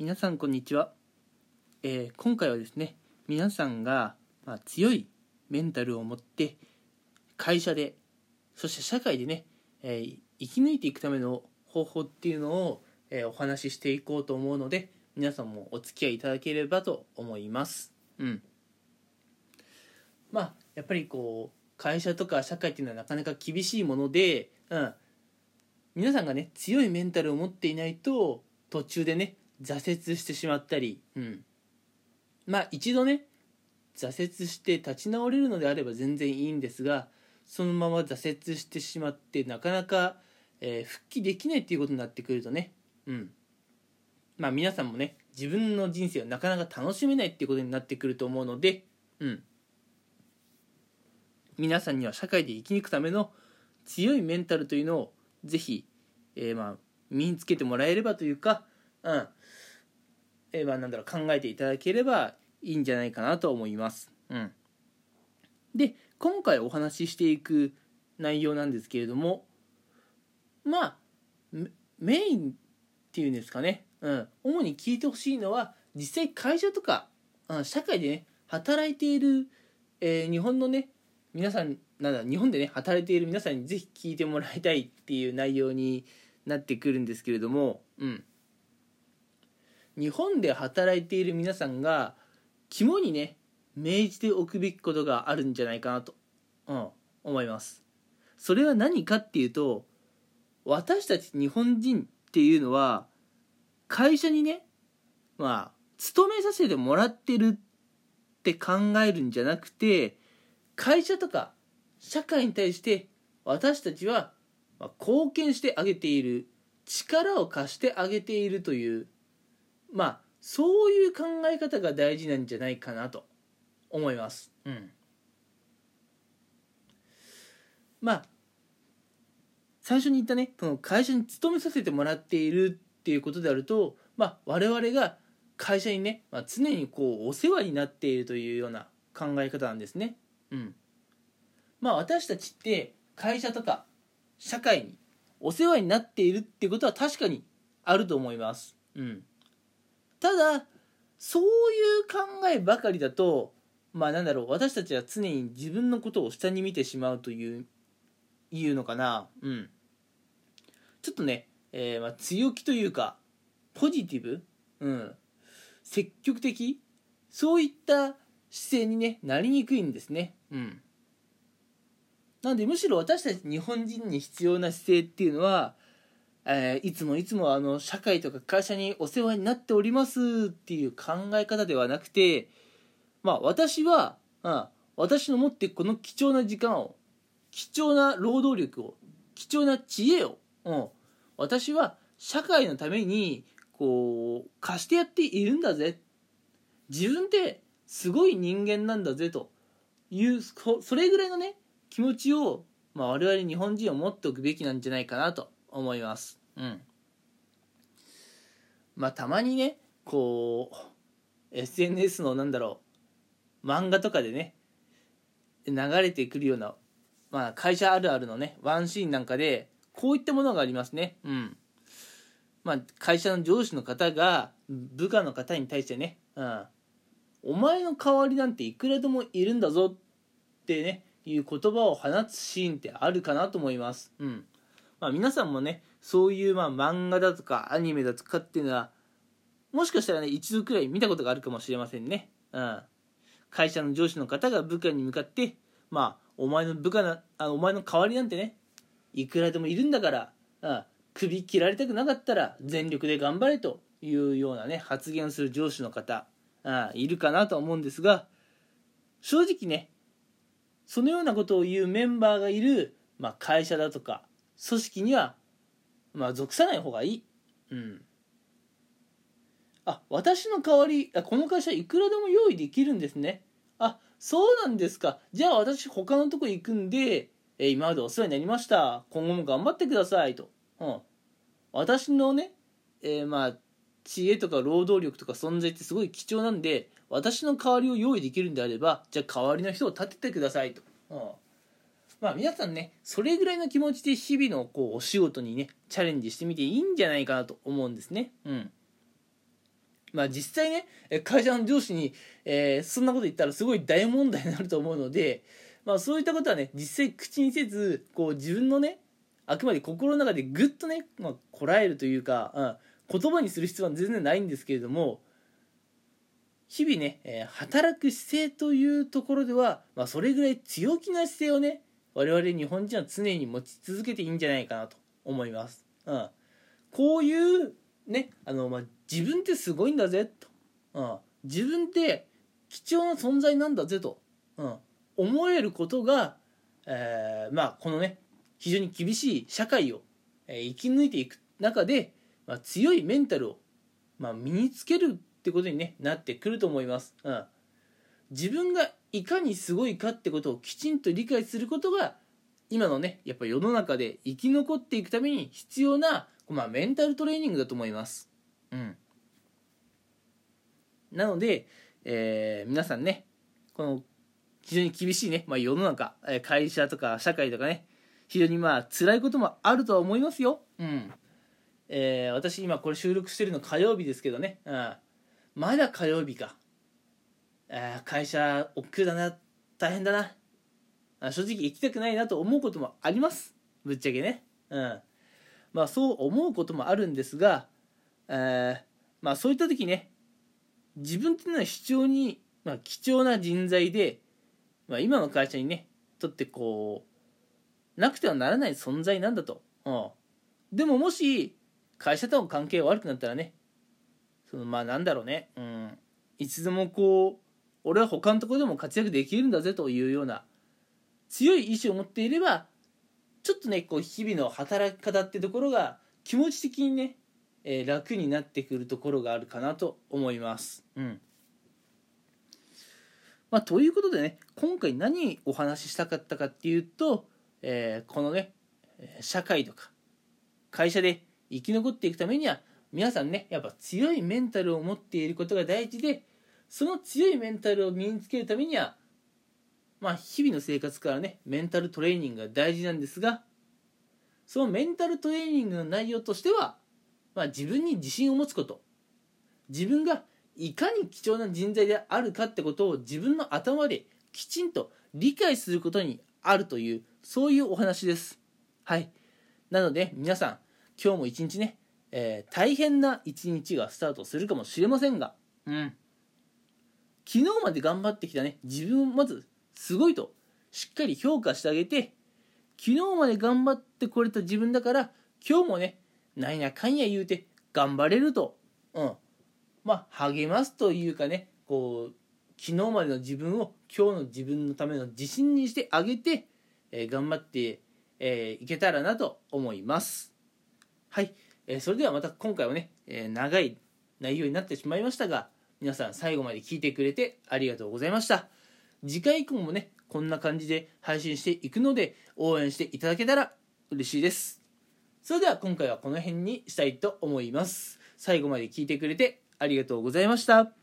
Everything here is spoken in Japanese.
皆さんこんにちは、えー今回はですね皆さんが、まあ、強いメンタルを持って会社でそして社会でね、えー生き抜いていくための方法っていうのを、えーお話ししていこうと思うので皆さんもお付き合いいただければと思います。うん。まあやっぱりこう会社とか社会っていうのはなかなか厳しいもので、うん、皆さんがね強いメンタルを持っていないと途中でね挫折してしまったり、うん、まあ一度ね挫折して立ち直れるのであれば全然いいんですがそのまま挫折してしまってなかなか、えー復帰できないっていうことになってくるとね、うん、まあ皆さんもね自分の人生をなかなか楽しめないっていうことになってくると思うので、うん、皆さんには社会で生き抜くための強いメンタルというのをぜひ、えーまあ身につけてもらえればというか、うんえーまあ、なんだろう考えていただければいいんじゃないかなと思います。うん、で今回お話ししていく内容なんですけれどもまあメインっていうんですかね、うん、主に聞いてほしいのは実際会社とか、うん、社会でね働いている、えー日本のね皆さんなんだ日本でね働いている皆さんにぜひ聞いてもらいたいっていう内容になってくるんですけれども、うん、日本で働いている皆さんが肝にね銘じておくべきことがあるんじゃないかなと、うん、思います。それは何かっていうと私たち日本人っていうのは会社にねまあ勤めさせてもらってるって考えるんじゃなくて会社とか社会に対して私たちは貢献してあげている力を貸してあげているというまあそういう考え方が大事なんじゃないかなと思います。うん、まあ最初に言ったねその会社に勤めさせてもらっているっていうことであると、まあ、我々が会社にね、まあ、常にこうお世話になっているというような考え方なんですね。うん、まあ私たちって会社とか社会にお世話になっているっていうことは確かにあると思います。うん、ただそういう考えばかりだとまあなんだろう私たちは常に自分のことを下に見てしまうといういうのかな。うん。ちょっとね、えーまあ、強気というかポジティブ、うん、積極的そういった姿勢に、ね、なりにくいんですね。うん。なのでむしろ私たち日本人に必要な姿勢っていうのは、えーいつもいつもあの社会とか会社にお世話になっておりますっていう考え方ではなくてまあ私は、うん、私の持ってこの貴重な時間を貴重な労働力を貴重な知恵を、うん、私は社会のためにこう貸してやっているんだぜ。自分ってすごい人間なんだぜというそそれぐらいのね気持ちを、まあ、我々日本人は持っておくべきなんじゃないかなと。思います。うん、まあたまにねこう SNS のなんだろう漫画とかでね流れてくるような、まあ、会社あるあるのねワンシーンなんかでこういったものがありますね。うんまあ、会社の上司の方が部下の方に対してね、うん、お前の代わりなんていくらでもいるんだぞってねいう言葉を放つシーンってあるかなと思います。うんまあ、皆さんもねそういうまあ漫画だとかアニメだとかっていうのはもしかしたらね一度くらい見たことがあるかもしれませんね。うん、会社の上司の方が部下に向かってまあお前の部下なあお前の代わりなんてねいくらでもいるんだから、うん、首切られたくなかったら全力で頑張れというようなね発言する上司の方、うん、いるかなとは思うんですが正直ねそのようなことを言うメンバーがいる、まあ、会社だとか組織には、まあ、属さない方がいい。うん。あ、私の代わり、あこの会社いくらでも用意できるんですね。あ、そうなんですか。じゃあ私他のとこ行くんで、え今までお世話になりました。今後も頑張ってくださいと。うん。私のね、えーまあ、知恵とか労働力とか存在ってすごい貴重なんで、私の代わりを用意できるんであれば、じゃあ代わりの人を立ててくださいと。うん。まあ皆さんね、それぐらいの気持ちで日々のこうお仕事にね、チャレンジしてみていいんじゃないかなと思うんですね。うん。まあ実際ね会社の上司に、えー、そんなこと言ったらすごい大問題になると思うので、まあ、そういったことはね実際口にせずこう自分のねあくまで心の中でぐっとね、まあ、こらえるというか、うん、言葉にする必要は全然ないんですけれども日々ね、えー、働く姿勢というところでは、まあ、それぐらい強気な姿勢をね我々日本人は常に持ち続けていいんじゃないかなと思います。うん、こういうねあの、まあ、自分ってすごいんだぜと、うん、自分って貴重な存在なんだぜと、うん、思えることが、えー、まあこのね非常に厳しい社会を、えー、生き抜いていく中で、まあ、強いメンタルを、まあ、身につけるってことに、ね、なってくると思います。うん、自分がいかにすごいかってことをきちんと理解することが今のねやっぱ世の中で生き残っていくために必要な、まあ、メンタルトレーニングだと思います。うん、なので、えー、皆さんねこの非常に厳しいね、まあ、世の中会社とか社会とかね非常にまあ辛いこともあるとは思いますよ。うん。えー、私今これ収録してるの火曜日ですけどね、うん、まだ火曜日か、え、会社億劫だな大変だな。正直行きたくないなと思うこともあります。ぶっちゃけね。うん。まあそう思うこともあるんですが、えー、まあそういった時ね自分っていうのは非常に、まあ、貴重な人材で、まあ、今の会社にねとってこうなくてはならない存在なんだと、うん、でももし会社との関係が悪くなったらねそのまあなんだろうね、うん、いつでもこう俺は他のところでも活躍できるんだぜというような強い意志を持っていればちょっとねこう日々の働き方ってところが気持ち的にね、えー、楽になってくるところがあるかなと思います。うんまあ、ということでね今回何お話ししたかったかっていうと、えー、このね社会とか会社で生き残っていくためには皆さんねやっぱ強いメンタルを持っていることが大事でその強いメンタルを身につけるためにはまあ日々の生活からねメンタルトレーニングが大事なんですがそのメンタルトレーニングの内容としては、まあ、自分に自信を持つこと自分がいかに貴重な人材であるかってことを自分の頭できちんと理解することにあるというそういうお話です。はい。なので皆さん今日も一日ね、えー、大変な一日がスタートするかもしれませんがうん。昨日まで頑張ってきたね。自分をまずすごいと。しっかり評価してあげて昨日まで頑張ってこれた自分だから今日もねなんやかんや言うて頑張れると。うん。まあ励ますというかねこう昨日までの自分を今日の自分のための自信にしてあげて、えー、頑張って、えー、いけたらなと思います。はい、えー、それではまた今回はね、え長い内容になってしまいましたが皆さん最後まで聞いてくれてありがとうございました。次回以降もねこんな感じで配信していくので応援していただけたら嬉しいです。それでは今回はこの辺にしたいと思います。最後まで聞いてくれてありがとうございました。